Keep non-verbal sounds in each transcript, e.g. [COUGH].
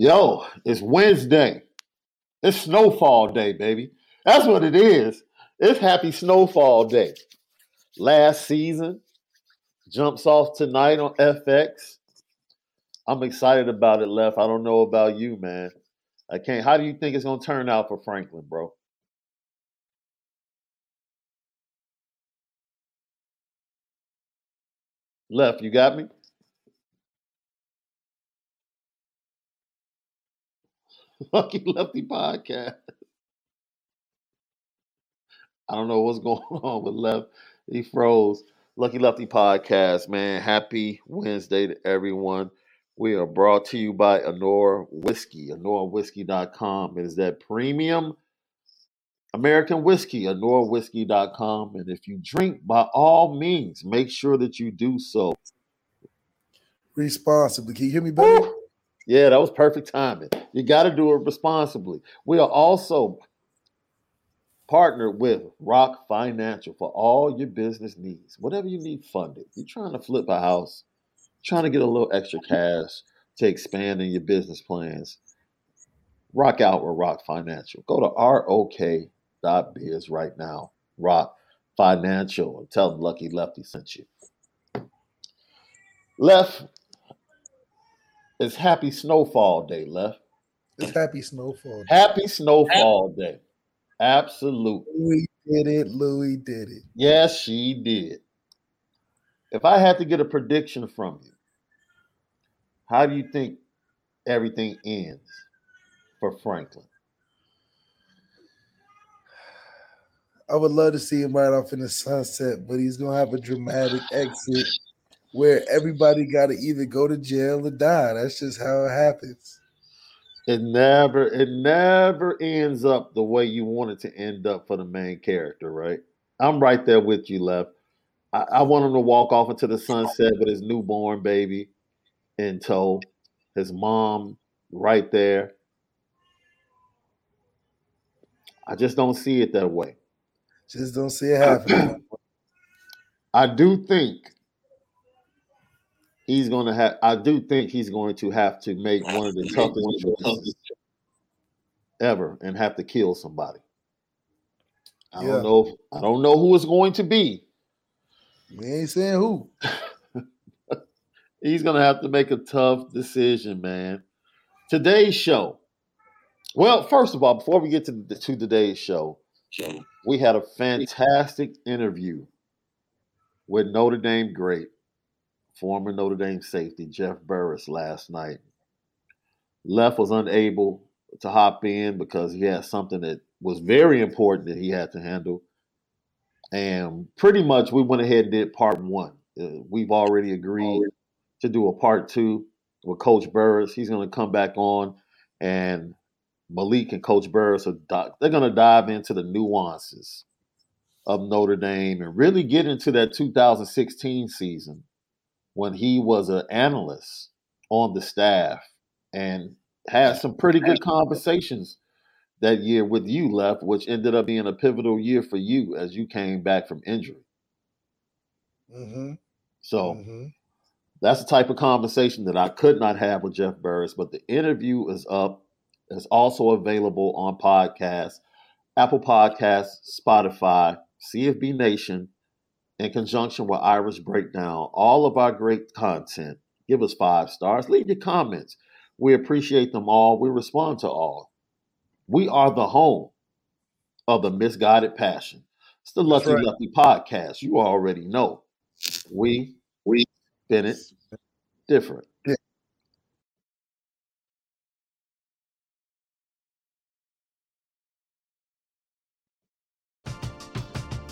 Yo, it's Wednesday. It's snowfall day, baby. That's what it is. It's happy snowfall day. Last season jumps off tonight on FX. I'm excited about it, Left. I don't know about you, man. I can't. How do you think it's gonna turn out for Franklin, bro? Left, you got me? [LAUGHS] Lucky Lefty podcast. I don't know what's going [LAUGHS] on with Left. He froze. Lucky Lefty podcast, man. Happy Wednesday to everyone. We are brought to you by Anora Whiskey, AnoraWhiskey.com. It is that premium American whiskey, AnoraWhiskey.com. And if you drink, by all means, make sure that you do so responsibly. Can you hear me better? Woo! Yeah, that was perfect timing. You got to do it responsibly. We are also partnered with ROK Financial for all your business needs. Whatever you need funded. You're trying to flip a house, trying to get a little extra cash to expand in your business plans. Rock out with ROK Financial. Go to ROK.biz right now. ROK Financial. And tell them Lucky Lefty sent you. Left, it's Happy Snowfall Day, Left. It's Happy Snowfall. Day. Happy Snowfall Day. Absolutely. Louis did it. Louis did it. Yes, she did. If I had to get a prediction from you, how do you think everything ends for Franklin? I would love to see him right off in the sunset, but he's gonna have a dramatic exit where everybody got to either go to jail or die. That's just how it happens. It never, it never ends up the way you want it to end up for the main character, right? I'm right there with you, Left. I, I want him to walk off into the sunset with his newborn baby in tow, his mom right there. I just don't see it that way. Just don't see it happening. [CLEARS THROAT] I do think he's going to have. I do think he's going to have to make one of the toughest choices ever and have to kill somebody. I Yeah. don't know. I don't know who it's going to be. we ain't saying who. [LAUGHS] He's going to have to make a tough decision, man. Today's show. Well, first of all, before we get to, the, to today's show, we had a fantastic interview with Notre Dame great, former Notre Dame safety Jeff Burris last night. Left was unable to hop in because he had something that was very important that he had to handle. And pretty much we went ahead and did part one. Uh, we've already agreed to do a part two with Coach Burris. He's going to come back on, and Malik and Coach Burris are they're going to dive into the nuances of Notre Dame and really get into that 2016 season when he was an analyst on the staff and had some pretty good conversations that year with you left, which ended up being a pivotal year for you as you came back from injury. Mm-hmm. So mm-hmm. that's the type of conversation that I could not have with Jeff Burris. But the interview is up. It's also available on podcasts, Apple Podcasts, Spotify, CFB Nation, in conjunction with Irish Breakdown. All of our great content. Give us five stars. Leave your comments. We appreciate them all. We respond to all. We are the home of the misguided passion. It's the Lucky right. Lucky podcast. You already know. We we spin it different.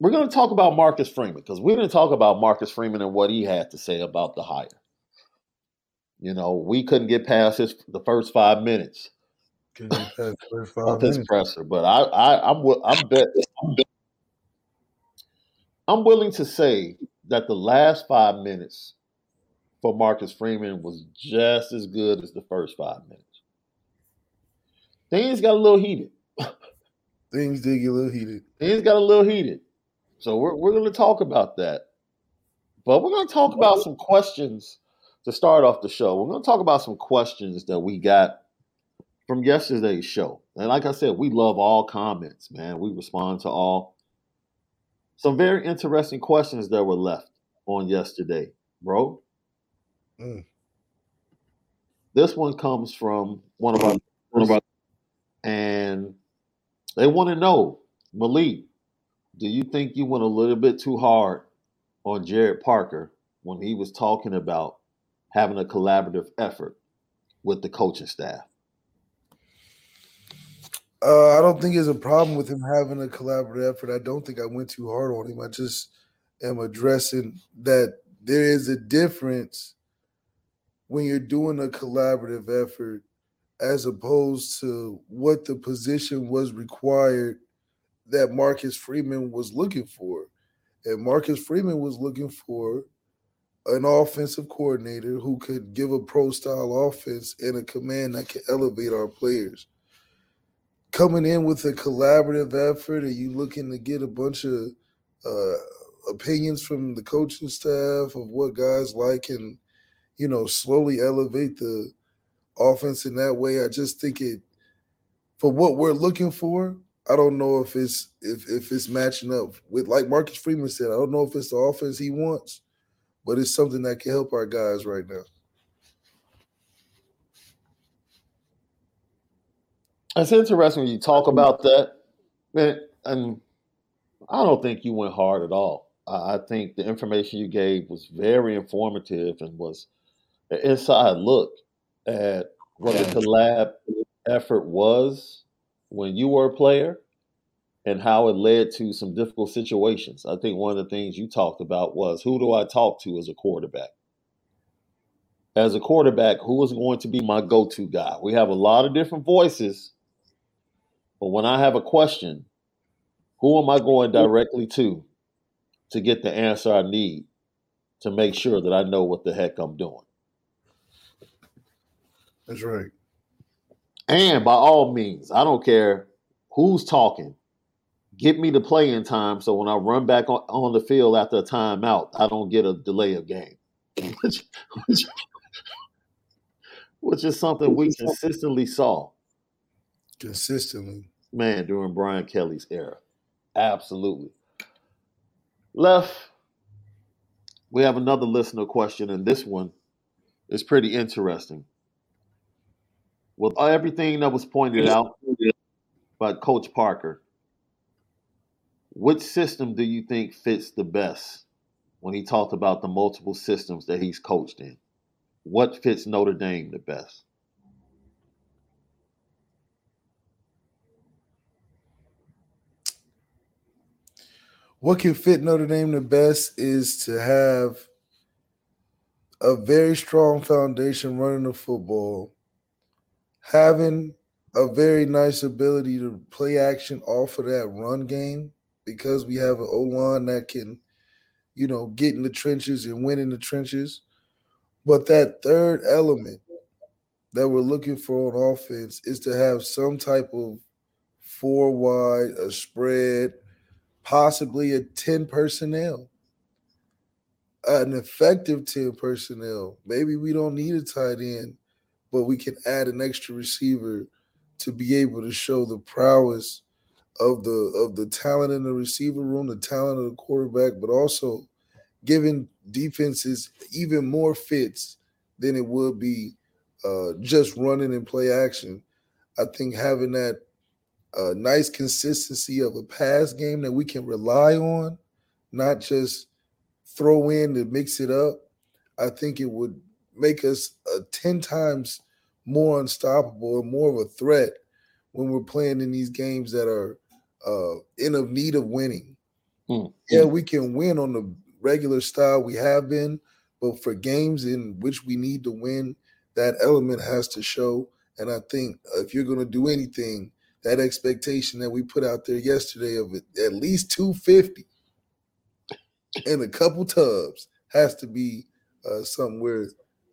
We're going to talk about Marcus Freeman because we're going to talk about Marcus Freeman and what he had to say about the hire. You know, we couldn't get past his the first five minutes [LAUGHS] of his presser, but I, I, I'm, I'm bet, I'm bet, I'm willing to say that the last five minutes for Marcus Freeman was just as good as the first five minutes. Things got a little heated. [LAUGHS] Things did get a little heated. Things got a little heated. So we're we're going to talk about that, but we're going to talk about some questions to start off the show. We're going to talk about some questions that we got from yesterday's show. And like I said, we love all comments, man. We respond to all. Some very interesting questions that were left on yesterday, bro. Mm. This one comes from one of our one of our and they want to know, Malik, do you think you went a little bit too hard on Gerad Parker when he was talking about having a collaborative effort with the coaching staff? Uh, I don't think there's a problem with him having a collaborative effort. I don't think I went too hard on him. I just am addressing that there is a difference when you're doing a collaborative effort as opposed to what the position was required that Marcus Freeman was looking for. And Marcus Freeman was looking for an offensive coordinator who could give a pro style offense and a command that could elevate our players. Coming in with a collaborative effort, are you looking to get a bunch of uh, opinions from the coaching staff of what guys like and, you know, slowly elevate the offense in that way? I just think it, for what we're looking for, I don't know if it's if if it's matching up with like Marcus Freeman said. I don't know if it's the offense he wants, but it's something that can help our guys right now. It's interesting when you talk about that, man. And I don't think you went hard at all. I think the information you gave was very informative and was an inside look at what the collab effort was when you were a player and how it led to some difficult situations. I think one of the things you talked about was who do I talk to as a quarterback? As a quarterback, who is going to be my go to guy? We have a lot of different voices, but when I have a question, who am I going directly to to get the answer I need to make sure that I know what the heck I'm doing? That's right. And by all means, I don't care who's talking. Get me the playing time so when I run back on, on the field after a timeout, I don't get a delay of game. [LAUGHS] which, which, which is something we consistently saw. Consistently. Man, during Brian Kelly's era. Absolutely. Left, we have another listener question, and this one is pretty interesting. With everything that was pointed out by Coach Parker, which system do you think fits the best when he talked about the multiple systems that he's coached in? What fits Notre Dame the best? What can fit Notre Dame the best is to have a very strong foundation running the football, having a very nice ability to play action off of that run game because we have an O line that can, you know, get in the trenches and win in the trenches. But that third element that we're looking for on offense is to have some type of four wide, a spread, possibly a 10 personnel, an effective 10 personnel. Maybe we don't need a tight end, but we can add an extra receiver to be able to show the prowess of the of the talent in the receiver room, the talent of the quarterback, but also giving defenses even more fits than it would be uh, just running and play action. I think having that a nice consistency of a pass game that we can rely on, not just throw in to mix it up, I think it would make us uh, 10 times more unstoppable and more of a threat when we're playing in these games that are uh, in of need of winning. Mm. Yeah, we can win on the regular style we have been, but for games in which we need to win, that element has to show. And I think if you're going to do anything, that expectation that we put out there yesterday of at least 250 and a couple tubs has to be uh, something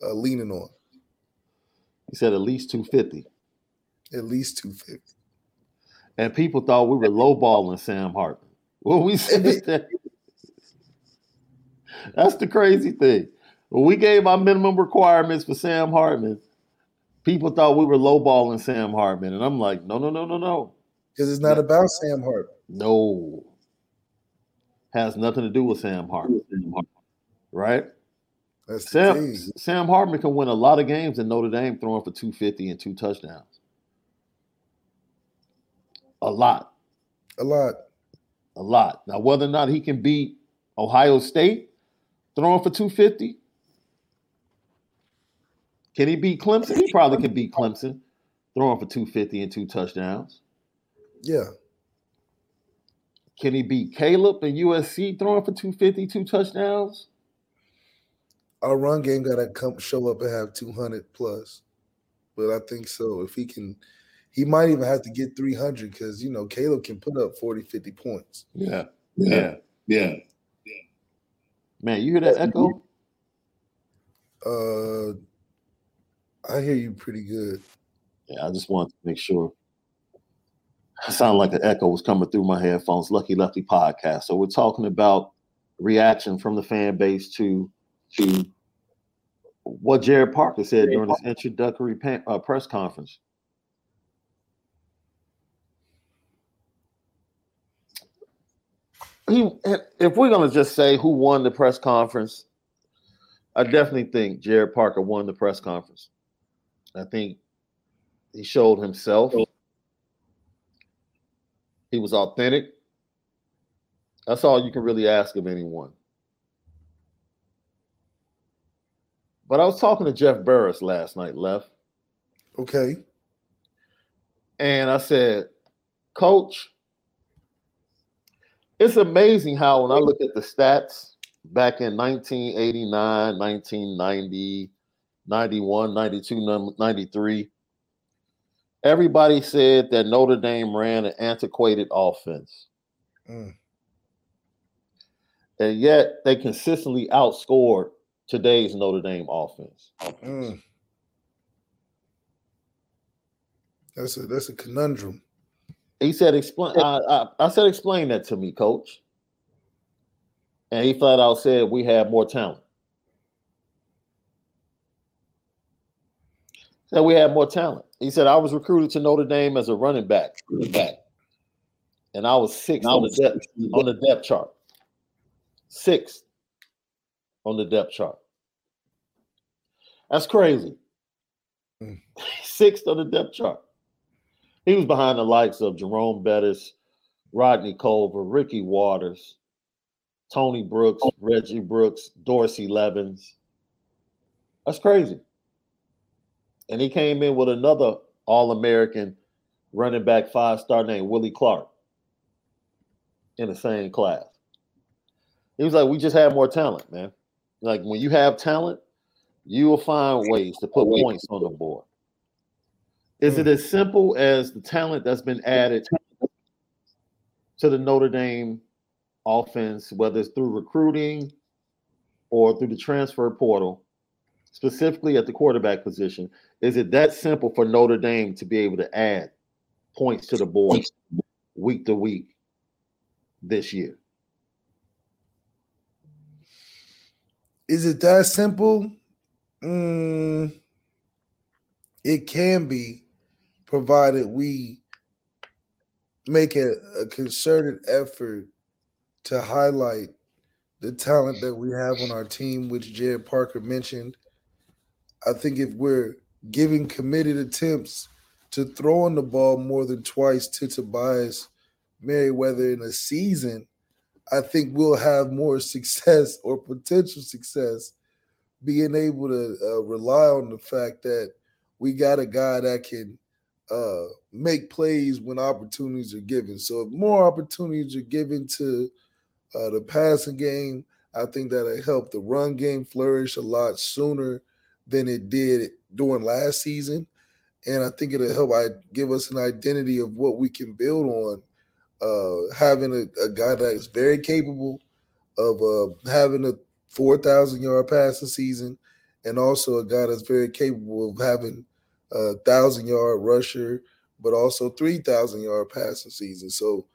uh, leaning on. He said at least 250. At least 250. And people thought we were lowballing Sam Hartman. Well, we said that. [LAUGHS] That's the crazy thing. When we gave our minimum requirements for Sam Hartman, people thought we were lowballing Sam Hartman, and I'm like, no, no, no, no, no. Because it's not about Sam Hartman. No, has nothing to do with Sam Hartman, right? That's Sam, Sam Hartman can win a lot of games in Notre Dame throwing for 250 and two touchdowns. A lot. A lot. A lot. Now, whether or not he can beat Ohio State throwing for 250, can he beat Clemson? He probably can beat Clemson, throwing for 250 and two touchdowns. Yeah. Can he beat Caleb and USC throwing for 250, two touchdowns? Our run game got to come show up and have 200 plus. But I think so. If he can, he might even have to get 300 because, you know, Caleb can put up 40, 50 points. Yeah. Yeah. Yeah. yeah. Man, you hear that echo? Uh, I hear you pretty good. Yeah, I just wanted to make sure. It sounded like an echo was coming through my headphones. Lucky Lefty podcast. So we're talking about reaction from the fan base to to what Gerad Parker said during his introductory uh, press conference. He, if we're gonna just say who won the press conference, I definitely think Gerad Parker won the press conference. I think he showed himself. He was authentic. That's all you can really ask of anyone. But I was talking to Jeff Burris last night, left. Okay. And I said, Coach, it's amazing how when I look at the stats back in 1989, 1990, 91, 92, 93, everybody said that Notre Dame ran an antiquated offense. Mm. And yet they consistently outscored today's Notre Dame offense. Mm. That's a that's a conundrum. He said, "Explain." I, I, I, said, "Explain that to me, Coach." And he flat out said, "We have more talent." Said we have more talent. He said, "I was recruited to Notre Dame as a running back, running back, and I was sixth on the depth on the depth chart. Sixth on the depth chart. That's crazy. Mm. [LAUGHS] Sixth on the depth chart." He was behind the likes of Jerome Bettis, Rodney Culver, Ricky Watters, Tony Brooks, Reggie Brooks, Dorsey Levens. That's crazy. And he came in with another All American running back five star named Willie Clark in the same class. He was like, We just have more talent, man. Like when you have talent, you will find ways to put points on the board. Is it mm. as simple as the talent that's been added to the Notre Dame offense, whether it's through recruiting or through the transfer portal, specifically at the quarterback position? Is it that simple for Notre Dame to be able to add points to the board week to week this year? Is it that simple? Mm, it can be provided we make a, a concerted effort to highlight the talent that we have on our team, which Gerad Parker mentioned. I think if we're giving committed attempts to throwing the ball more than twice to Tobias Merriweather in a season, I think we'll have more [LAUGHS] success or potential success being able to uh, rely on the fact that we got a guy that can uh, make plays when opportunities are given. So if more opportunities are given to uh, the passing game, I think that'll help the run game flourish a lot sooner than it did during last season. And I think it'll help I give us an identity of what we can build on. Uh, having a, a, guy that is very capable of uh, having a 4,000 yard passing season, and also a guy that's very capable of having a thousand yard rusher, but also three thousand yard passing season. So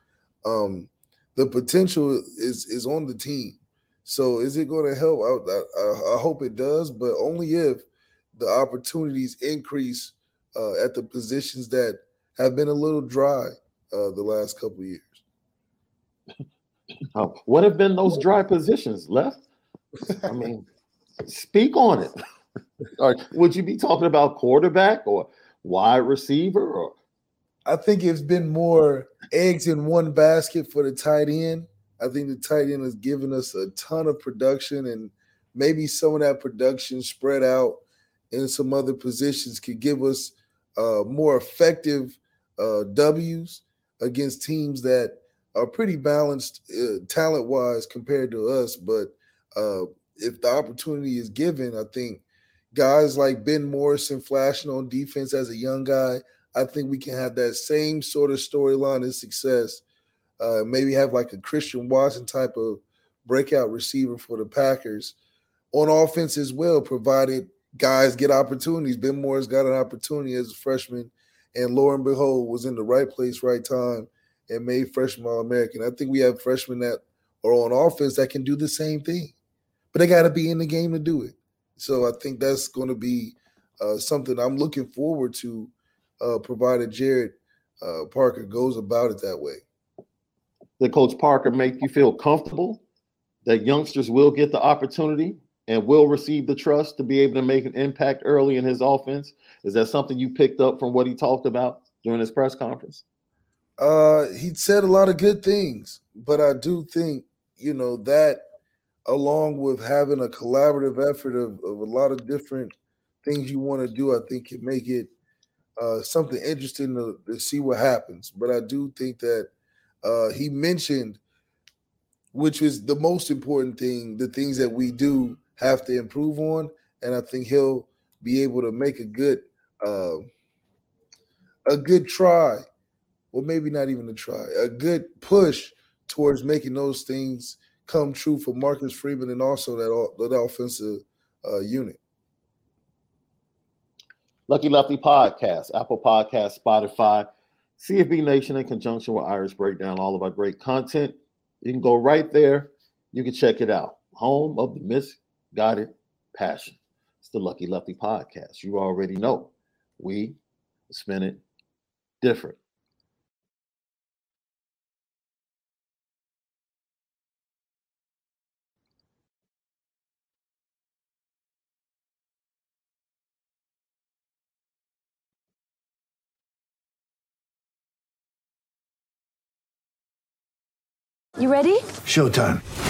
um, the potential is is on the team. So is it going to help? I, I, I, hope it does, but only if the opportunities increase uh, at the positions that have been a little dry uh, the last couple years. Oh, what have been those dry positions left? I mean, speak on it [LAUGHS] or would you be talking about quarterback or wide receiver or I think it's been more eggs in one basket for the tight end. I think the tight end has given us a ton of production and maybe some of that production spread out in some other positions could give us uh, more effective uh, W's against teams that are pretty balanced uh, talent wise compared to us. But uh, if the opportunity is given, I think guys like Ben Morrison flashing on defense as a young guy, I think we can have that same sort of storyline and success. Uh, maybe have like a Christian Watson type of breakout receiver for the Packers on offense as well, provided guys get opportunities. Ben Moore's got an opportunity as a freshman, and lo and behold, was in the right place, right time, and made freshman All American. I think we have freshmen that are on offense that can do the same thing, but they got to be in the game to do it. So I think that's going to be uh, something I'm looking forward to, uh, provided Gerad uh, Parker goes about it that way. Did Coach Parker make you feel comfortable that youngsters will get the opportunity and will receive the trust to be able to make an impact early in his offense? Is that something you picked up from what he talked about during his press conference? Uh, he said a lot of good things, but I do think you know that along with having a collaborative effort of, of a lot of different things you want to do, I think can make it uh, something interesting to, to, see what happens. But I do think that uh, he mentioned which is the most important thing. The things that we do have to improve on, and I think he'll be able to make a good uh, a good try, or maybe not even a try, a good push towards making those things come true for Marcus Freeman and also that that offensive uh, unit. Lucky Lefty Podcast, Apple Podcast, Spotify, CFB Nation in conjunction with Irish Breakdown, all of our great content. You can go right there. You can check it out. Home of the misguided passion. It's the Lucky Lefty Podcast. You already know. We spin it different. You ready? Showtime.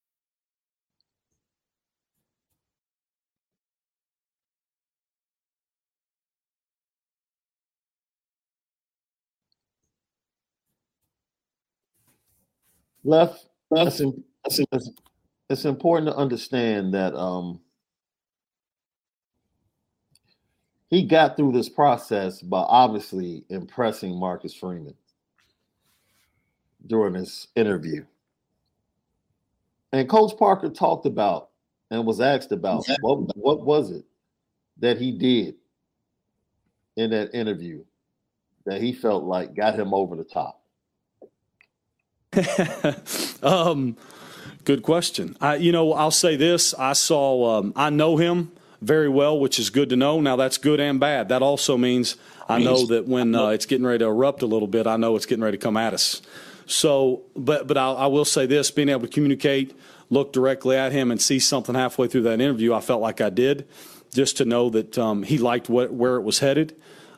Left, it's, im- it's, it's important to understand that um, he got through this process by obviously impressing Marcus Freeman during this interview. And Coach Parker talked about and was asked about what what was it that he did in that interview that he felt like got him over the top. [LAUGHS] um, good question. I, you know, I'll say this: I saw, um, I know him very well, which is good to know. Now that's good and bad. That also means I know that when uh, it's getting ready to erupt a little bit, I know it's getting ready to come at us. So, but but I, I will say this: being able to communicate, look directly at him, and see something halfway through that interview, I felt like I did, just to know that um, he liked what where it was headed,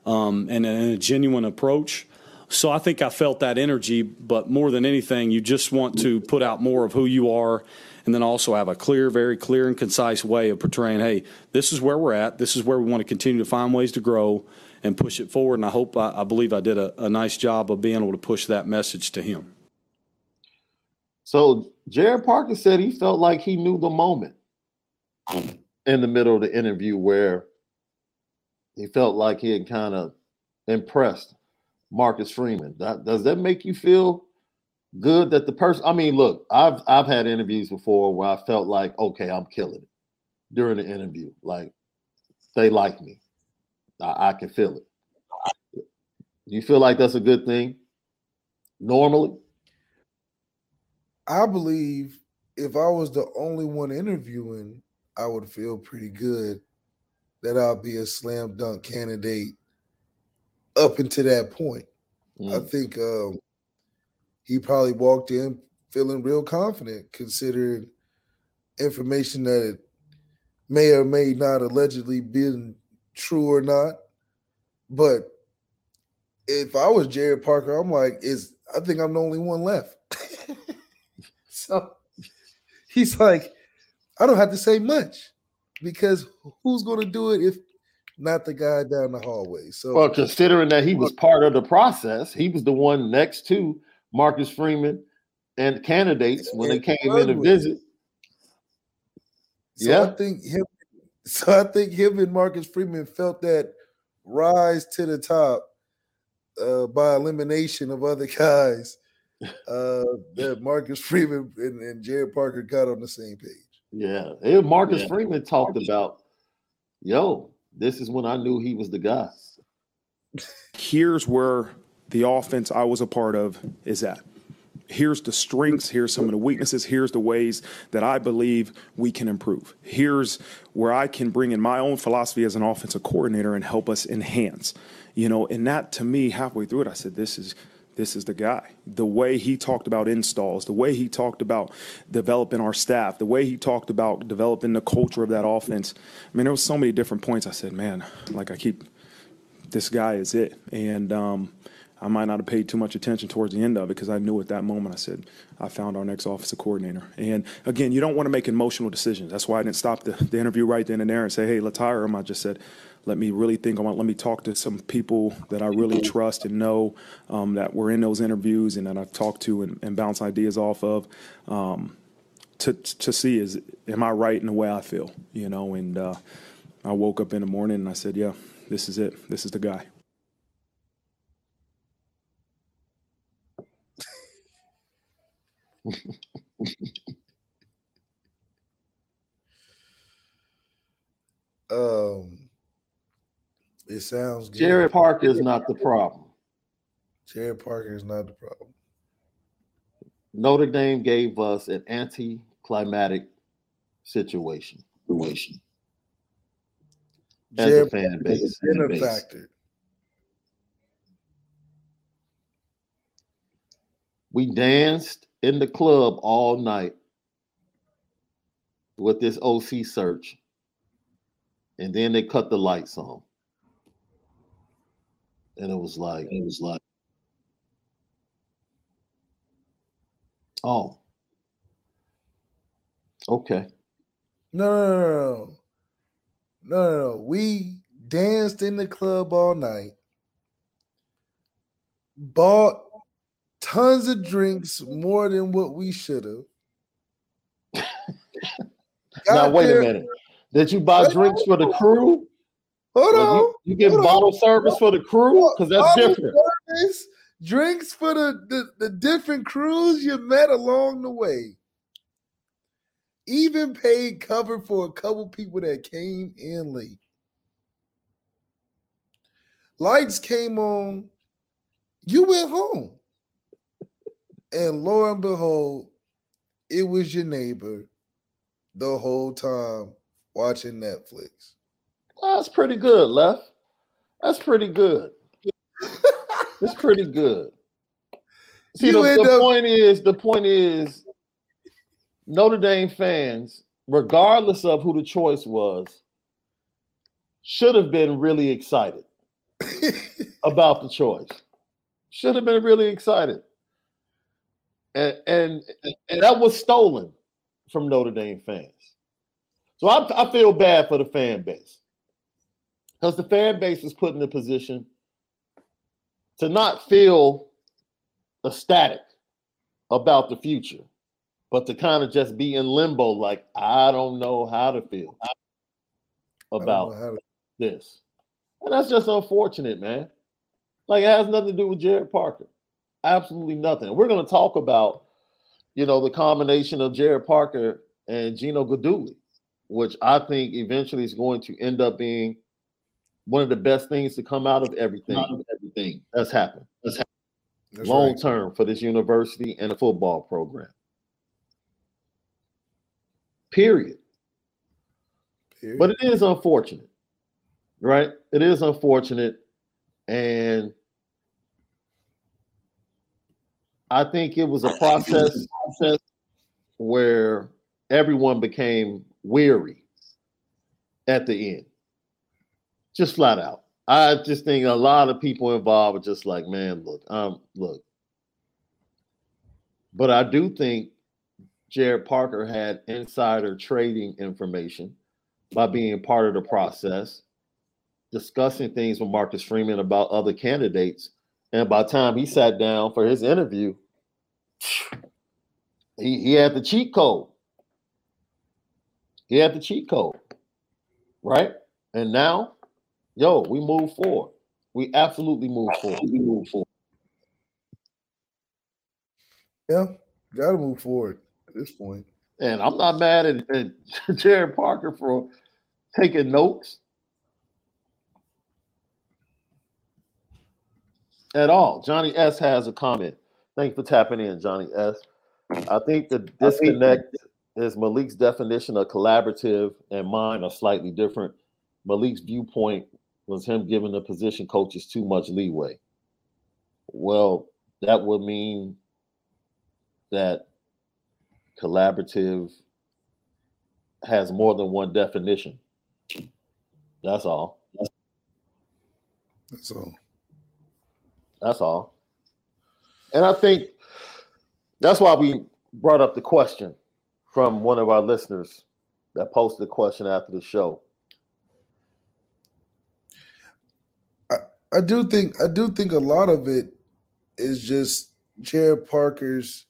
um, and, and a genuine approach. So I think I felt that energy, but more than anything, you just want to put out more of who you are and then also have a clear, very clear and concise way of portraying, hey, this is where we're at. This is where we want to continue to find ways to grow and push it forward. And I hope, I, I believe I did a, a nice job of being able to push that message to him. So Gerad Parker said he felt like he knew the moment in the middle of the interview where he felt like he had kind of impressed Marcus Freeman. That, does that make you feel good that the person? I mean, look, I've I've had interviews before where I felt like, okay, I'm killing it during the interview. Like they like me. I, I can feel it. You feel like that's a good thing? Normally, I believe if I was the only one interviewing, I would feel pretty good that I'll be a slam dunk candidate up until that point. I Mm. think um, he probably walked in feeling real confident, considering information that it may or may not allegedly been true or not. But if I was Gerad Parker, I'm like, is I think I'm the only one left. [LAUGHS] so he's like, I don't have to say much because who's going to do it if not the guy down the hallway? So Well, considering that he was part of the process, he was the one next to Marcus Freeman and candidates when they And came in to visit. So Yeah. I think him. So I think him and Marcus Freeman felt that rise to the top uh, by elimination of other [LAUGHS] guys uh, that Marcus Freeman and, and Gerad Parker got on the same page. Yeah, and Marcus yeah. Freeman talked about, yo, this is when I knew he was the guy. Here's where the offense I was a part of is at. Here's the strengths, here's some of the weaknesses, here's the ways that I believe we can improve. Here's where I can bring in my own philosophy as an offensive coordinator and help us enhance. You know, and that to me, halfway through it, I said, this is this is the guy. The way he talked about installs, the way he talked about developing our staff, the way he talked about developing the culture of that offense. I mean, there was so many different points. I said, man, like I keep, this guy is it. And um, I might not have paid too much attention towards the end of it because I knew at that moment I said, I found our next offensive coordinator. And again, you don't want to make emotional decisions. That's why I didn't stop the, the interview right then and there and say, hey, let's hire him. I just said, let me really think about let me talk to some people that I really trust and know um, that were in those interviews and that I've talked to and, and bounce ideas off of um, to to see is am I right in the way I feel you know? And uh, I woke up in the morning and I said yeah this is it. This is the guy. [LAUGHS] Um it sounds good. Gerad Parker is not the problem. Gerad Parker is not the problem. Notre Dame gave us an anti-climatic situation. Situation. As Jared a fan base. Fan base. Factor. We danced in the club all night with this OC search, and then they cut the lights on and it was like it was like oh. Okay. No no no no no. No we danced in the club all night. Bought tons of drinks more than what we should have [LAUGHS] now wait there. a minute. Did you buy drinks for the crew Hold on. You, you get bottle on. service for the crew because that's bottle different. Service, drinks for the, the, the different crews you met along the way. Even paid cover for a couple people that came in late. Lights came on. You went home. And lo and behold, it was your neighbor the whole time watching Netflix. That's pretty good, left. That's pretty good. it's pretty good. See, the, the up- point is, the point is, Notre Dame fans, regardless of who the choice was, should have been really excited [LAUGHS] about the choice. Should have been really excited. And, and and that was stolen from Notre Dame fans. So I, I feel bad for the fan base because the fan base is put in a position to not feel ecstatic about the future, but to kind of just be in limbo, like I don't know how to feel about to... this. And that's just unfortunate, man. Like it has nothing to do with Gerad Parker. Absolutely nothing. We're going to talk about, you know, the combination of Gerad Parker and Gino Guidugli, which I think eventually is going to end up being one of the best things to come out of everything, out of everything that's happened. That's happened. That's long right. term for this university and the football program. Period. Period. But it is unfortunate, right? It is unfortunate. And I think it was a process, process where everyone became weary at the end just flat out. I just think a lot of people involved are just like, man, look, um, look. But I do think Gerad Parker had insider trading information by being part of the process, discussing things with Marcus Freeman about other candidates. And by the time he sat down for his interview, he, he had the cheat code. He had the cheat code. Right? And now yo, we move forward. We absolutely move forward. We move forward. Yeah, got to move forward at this point. And I'm not mad at, at [LAUGHS] Gerad Parker for taking notes at all. Johnny S has a comment. Thanks for tapping in, Johnny S. I think the disconnect is Malik's definition of collaborative and mine are slightly different. Malik's viewpoint was him giving the position coaches too much leeway. Well, that would mean that collaborative has more than one definition. That's all. That's all. That's all. And I think that's why we brought up the question from one of our listeners that posted a question after the show. I, do think I do think a lot of it is just Gerad Parker's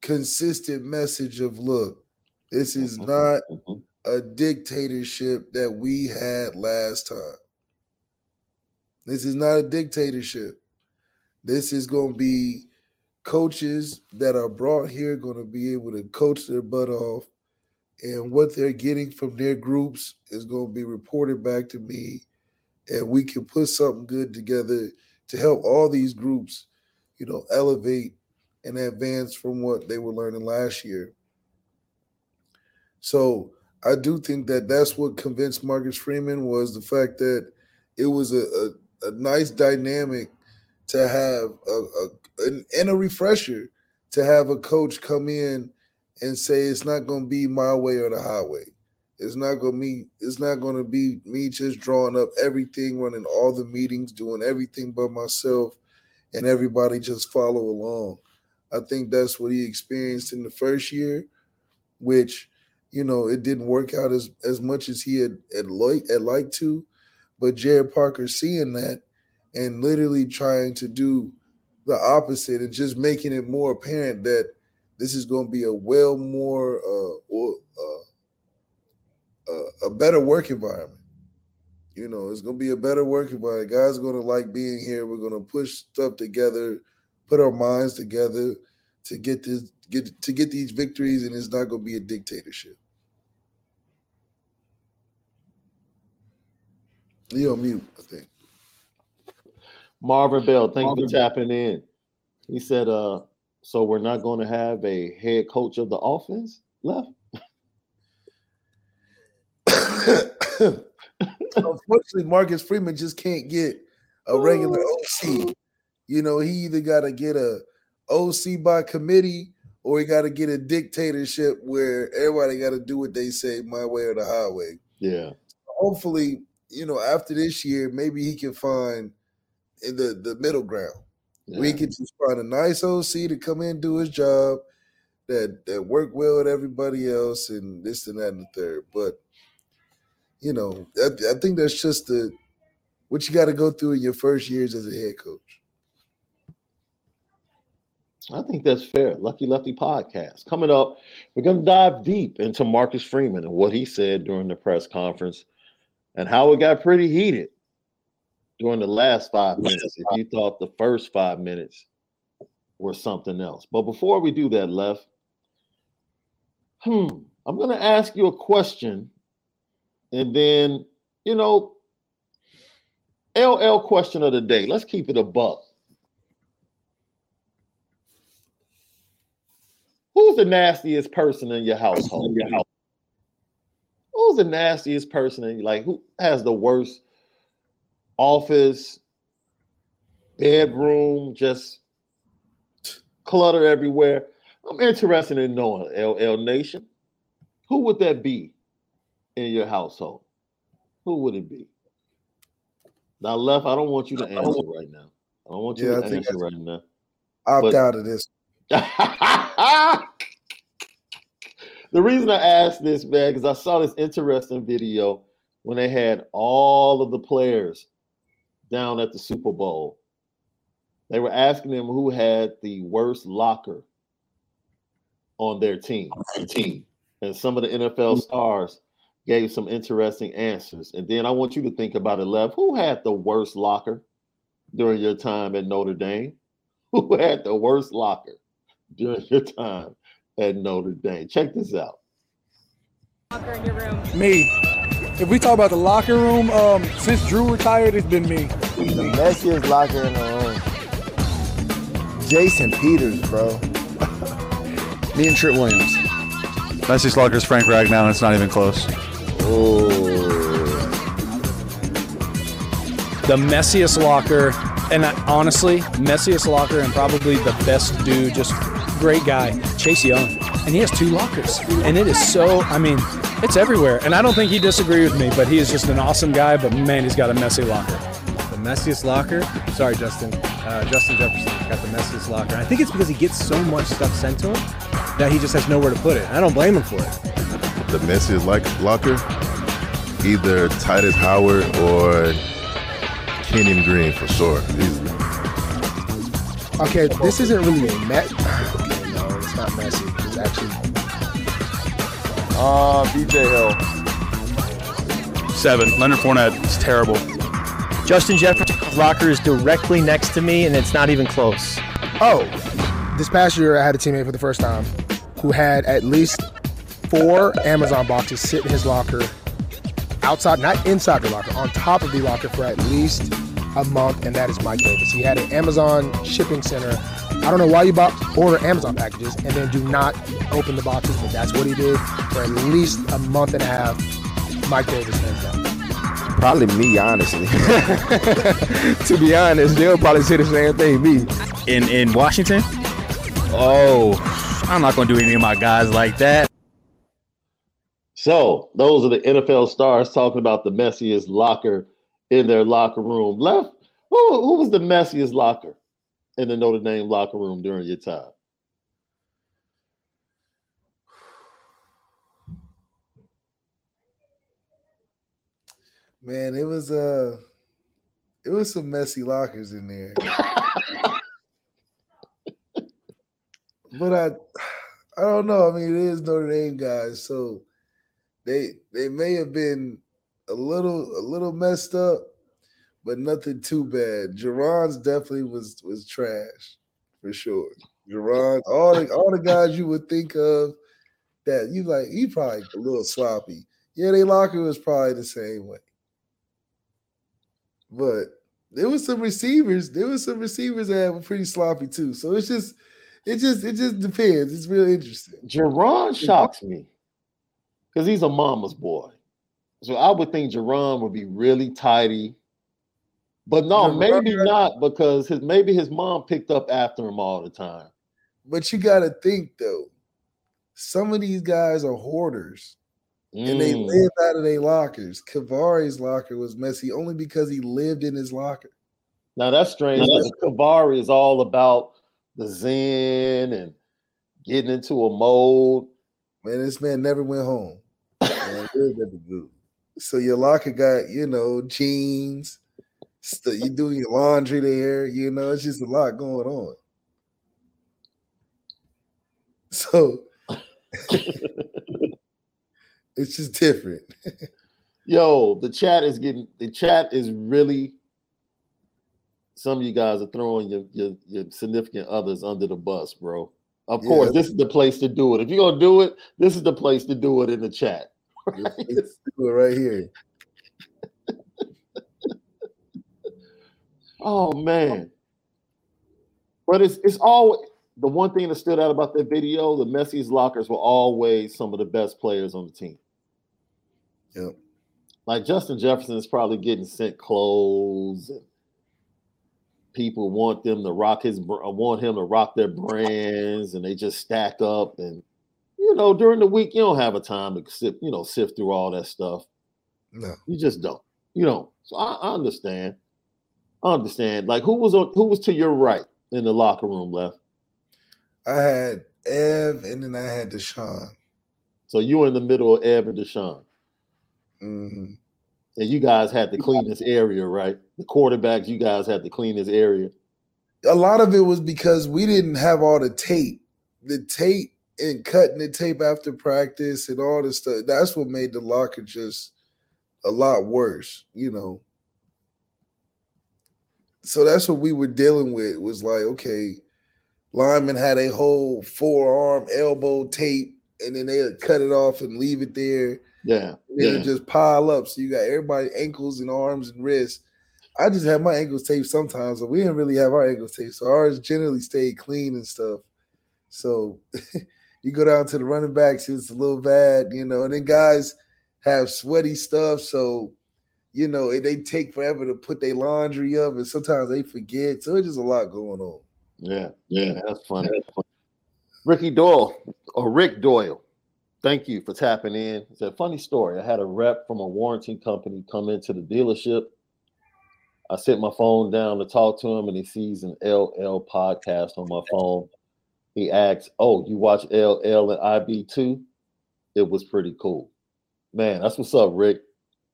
consistent message of look, this is mm-hmm. not mm-hmm. a dictatorship that we had last time. This is not a dictatorship. This is going to be coaches that are brought here going to be able to coach their butt off and what they're getting from their groups is going to be reported back to me and we can put something good together to help all these groups you know elevate and advance from what they were learning last year so i do think that that's what convinced marcus freeman was the fact that it was a, a, a nice dynamic to have a, a and a refresher to have a coach come in and say it's not going to be my way or the highway. It's not to be. It's not to be me just drawing up everything, running all the meetings, doing everything by myself, and everybody just follow along. I think that's what he experienced in the first year, which you know it didn't work out as as much as he had had like had liked to. But Gerad Parker seeing that and literally trying to do the opposite and just making it more apparent that this is going to be a well more uh, or uh, uh, a better work environment. You know, it's going to be a better work environment. Guys are going to like being here. We're going to push stuff together, put our minds together to get this get to get these victories, and it's not going to be a dictatorship. Leo mute, I think. Marvin Bell, thank you for tapping in. He said, uh, so we're not going to have a head coach of the offense left? [COUGHS] Unfortunately, Marcus Freeman just can't get a regular OC. You know, he either got to get a OC by committee or he got to get a dictatorship where everybody got to do what they say, my way or the highway. Yeah. Hopefully, you know, after this year, maybe he can find in the the middle ground. Yeah. We can just find a nice OC to come in and do his job that that work well with everybody else and this and that and the third. But you know, I, I think that's just the what you got to go through in your first years as a head coach. I think that's fair. Lucky Lefty podcast. Coming up, we're going to dive deep into Marcus Freeman and what he said during the press conference and how it got pretty heated during the last five minutes if you thought the first five minutes were something else. But before we do that, left, hmm, I'm going to ask you a question, and then you know, LL question of the day. Let's keep it a buck. Who's the nastiest person in your household? Your house? Who's the nastiest person in like who has the worst office, bedroom, just clutter everywhere. I'm interested in knowing LL Nation. Who would that be in your household? Who would it be? Now, left, I don't want you to answer right now. I don't want you yeah, to answer right now. Opt but, out of this. [LAUGHS] the reason I asked this, man, because I saw this interesting video when they had all of the players down at the Super Bowl. They were asking them who had the worst locker on their team. team. And some of the NFL stars gave some interesting answers. And then I want you to think about it, Lev. Who had the worst locker during your time at Notre Dame? [LAUGHS] Who had the worst locker? during your time at Notre Dame? Check this out. Locker in your room. Me. If we talk about the locker room, um, since Drew retired, it's been me. The messiest locker in the room. Jason Peters, bro. [LAUGHS] Me and Trent Williams. Messiest locker is Frank Ragnow, and it's not even close. The messiest locker, and I, honestly, messiest locker, and probably the best dude, just great guy, Chase Young. And he has two lockers. And it is so, I mean, it's everywhere. And I don't think he disagrees with me, but he is just an awesome guy. But man, he's got a messy locker. The messiest locker? Sorry, Justin. Uh, Justin Jefferson got the messiest locker. I think it's because he gets so much stuff sent to him that he just has nowhere to put it. I don't blame him for it. The messiest like locker, either Tytus Howard or Kenyon Green for sure. Easily. Okay, this isn't really a met. Okay, no, it's not messy. It's actually. Uh, BJ Hill. Seven. Leonard Fournette is terrible. Justin Jefferson's locker is directly next to me, and it's not even close. Oh, this past year I had a teammate for the first time who had at least four Amazon boxes sit in his locker outside, not inside the locker, on top of the locker for at least a month, and that is Mike Davis. He had an Amazon shipping center. I don't know why you bought order Amazon packages and then do not open the boxes, but that's what he did for at least a month and a half. Mike Davis hands down. Probably me, honestly. [LAUGHS] to be honest, they'll probably say the same thing. Me. In in Washington? Oh, I'm not gonna do any of my guys like that. So those are the NFL stars talking about the messiest locker in their locker room. Left, who, who was the messiest locker in the Notre Dame locker room during your time? Man, it was uh it was some messy lockers in there. [LAUGHS] but I I don't know. I mean, it is Notre Dame guys, so they they may have been a little a little messed up, but nothing too bad. Jerron's definitely was was trash for sure. Jerron, all the all the guys you would think of that you like, he probably a little sloppy. Yeah, they locker was probably the same way. But there was some receivers. There was some receivers that were pretty sloppy too. So it's just, it just, it just depends. It's really interesting. Jerron shocks me because he's a mama's boy. So I would think Jerron would be really tidy. But no, Jerron- maybe not because his maybe his mom picked up after him all the time. But you got to think though, some of these guys are hoarders. And they Mm. live out of their lockers. Kavari's locker was messy only because he lived in his locker. Now that's strange because Kavari is all about the Zen and getting into a mode. Man, this man never went home. Man, lived at the boot. So your locker got, you know, jeans. St- you doing your laundry there. You know, it's just a lot going on. So [LAUGHS] it's just different. Yo, the chat is getting the chat is really some of you guys are throwing your your, your significant others under the bus, bro. Of Yeah. course, this is the place to do it. If you're gonna do it, this is the place to do it in the chat. Let's do [LAUGHS] it right here. Oh man. But it's it's all the one thing that stood out about that video, the Messi's lockers were always some of the best players on the team. Yep. Like Justin Jefferson is probably getting sent clothes and people want them to rock his want him to rock their brands and they just stack up and you know during the week you don't have a time to sift you know sift through all that stuff. No. you just don't. You know so I, I understand. I understand. Like who was on who was to your right in the locker room left I had Ev and then I had Deshaun. so you were in the middle of Ev and Deshaun. Mhm. and you guys had to clean this area right? The quarterbacks you guys had to clean this area. A lot of it was because we didn't have all the tape. The tape and cutting the tape after practice and all this stuff. That's what made the locker just a lot worse, you know. So that's what we were dealing with was like, okay, linemen had a whole forearm elbow tape, and then they would cut it off and leave it there. Yeah, And then yeah. it just pile up. So you got everybody ankles and arms and wrists. I just have my ankles taped sometimes, but we didn't really have our ankles taped. So ours generally stayed clean and stuff. So [LAUGHS] you go down to the running backs, it's a little bad, you know, and then guys have sweaty stuff. So, you know, they take forever to put their laundry up, and sometimes they forget. So it's just a lot going on. Yeah, yeah, that's funny. Ricky Doyle or Rick Doyle, thank you for tapping in. It's a funny story. I had a rep from a warranty company come into the dealership. I set my phone down to talk to him, and he sees an LL podcast on my phone. He asks, "Oh, you watch LL and IB too?" It was pretty cool, man. That's what's up, Rick.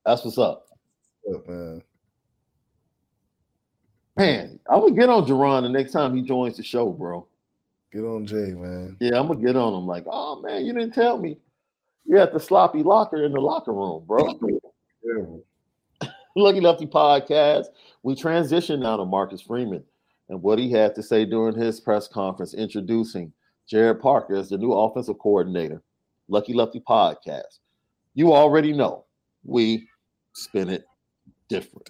That's what's up. man. Man, I'm gonna get on Jerron the next time he joins the show, bro. Get on Jay, man. Yeah, I'm gonna get on him. Like, oh man, you didn't tell me. You're at the sloppy locker in the locker room, bro. [LAUGHS] Lucky Lefty podcast. We transition now to Marcus Freeman and what he had to say during his press conference introducing Gerad Parker as the new offensive coordinator. Lucky Lefty podcast. You already know we spin it different.